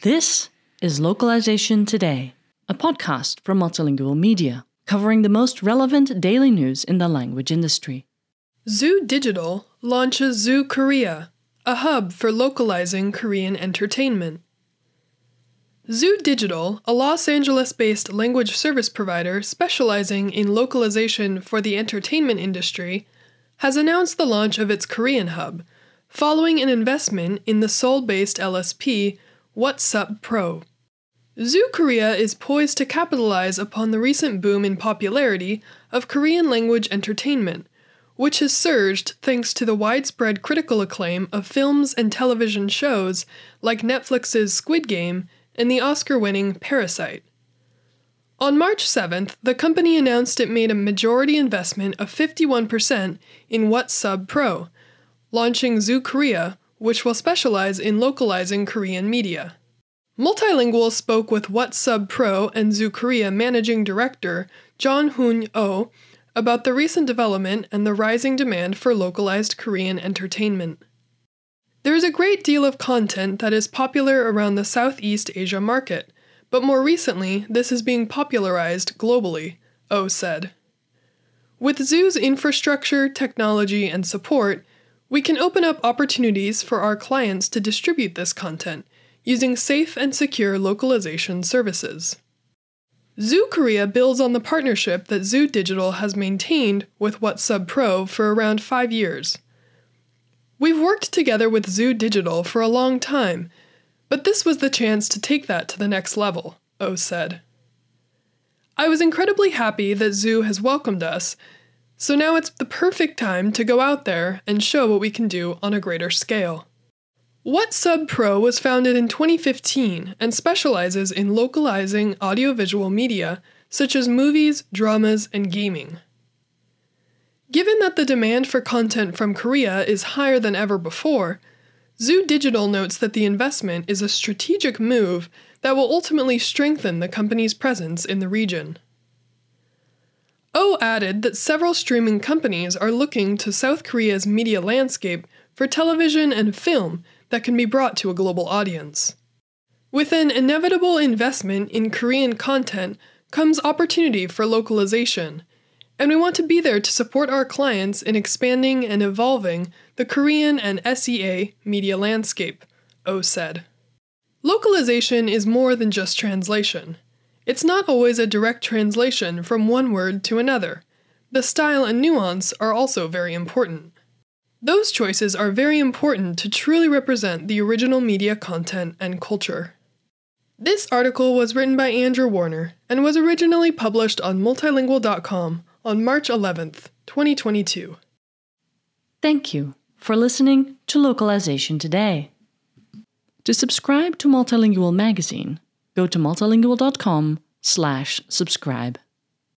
This is Localization Today, a podcast from Multilingual Media, covering the most relevant daily news in the language industry. Zoo Digital launches Zoo Korea, a hub for localizing Korean entertainment. Zoo Digital, a Los Angeles based language service provider specializing in localization for the entertainment industry, has announced the launch of its Korean hub, following an investment in the Seoul based LSP WhatSub Pro. Zoo Korea is poised to capitalize upon the recent boom in popularity of Korean language entertainment, which has surged thanks to the widespread critical acclaim of films and television shows like Netflix's Squid Game and the Oscar winning Parasite. On March 7th, the company announced it made a majority investment of 51% in WhatSub Pro, launching Zoo Korea, which will specialize in localizing Korean media. Multilingual spoke with WhatSub Pro and Zoo Korea managing director John Hoon Oh about the recent development and the rising demand for localized Korean entertainment. There is a great deal of content that is popular around the Southeast Asia market, but more recently, this is being popularized globally, O said. With Zoo's infrastructure, technology, and support, we can open up opportunities for our clients to distribute this content using safe and secure localization services. Zoo Korea builds on the partnership that Zoo Digital has maintained with WhatSub Pro for around five years. We've worked together with Zoo Digital for a long time, but this was the chance to take that to the next level, O said. I was incredibly happy that Zoo has welcomed us, so now it's the perfect time to go out there and show what we can do on a greater scale. WhatSub Pro was founded in 2015 and specializes in localizing audiovisual media such as movies, dramas, and gaming. Given that the demand for content from Korea is higher than ever before, Zoo Digital notes that the investment is a strategic move that will ultimately strengthen the company's presence in the region. O added that several streaming companies are looking to South Korea's media landscape for television and film that can be brought to a global audience. With an inevitable investment in Korean content comes opportunity for localization and we want to be there to support our clients in expanding and evolving the Korean and SEA media landscape, O said. Localization is more than just translation. It's not always a direct translation from one word to another. The style and nuance are also very important. Those choices are very important to truly represent the original media content and culture. This article was written by Andrew Warner and was originally published on multilingual.com on March 11th, 2022. Thank you for listening to Localization Today. To subscribe to Multilingual magazine, go to multilingual.com/subscribe.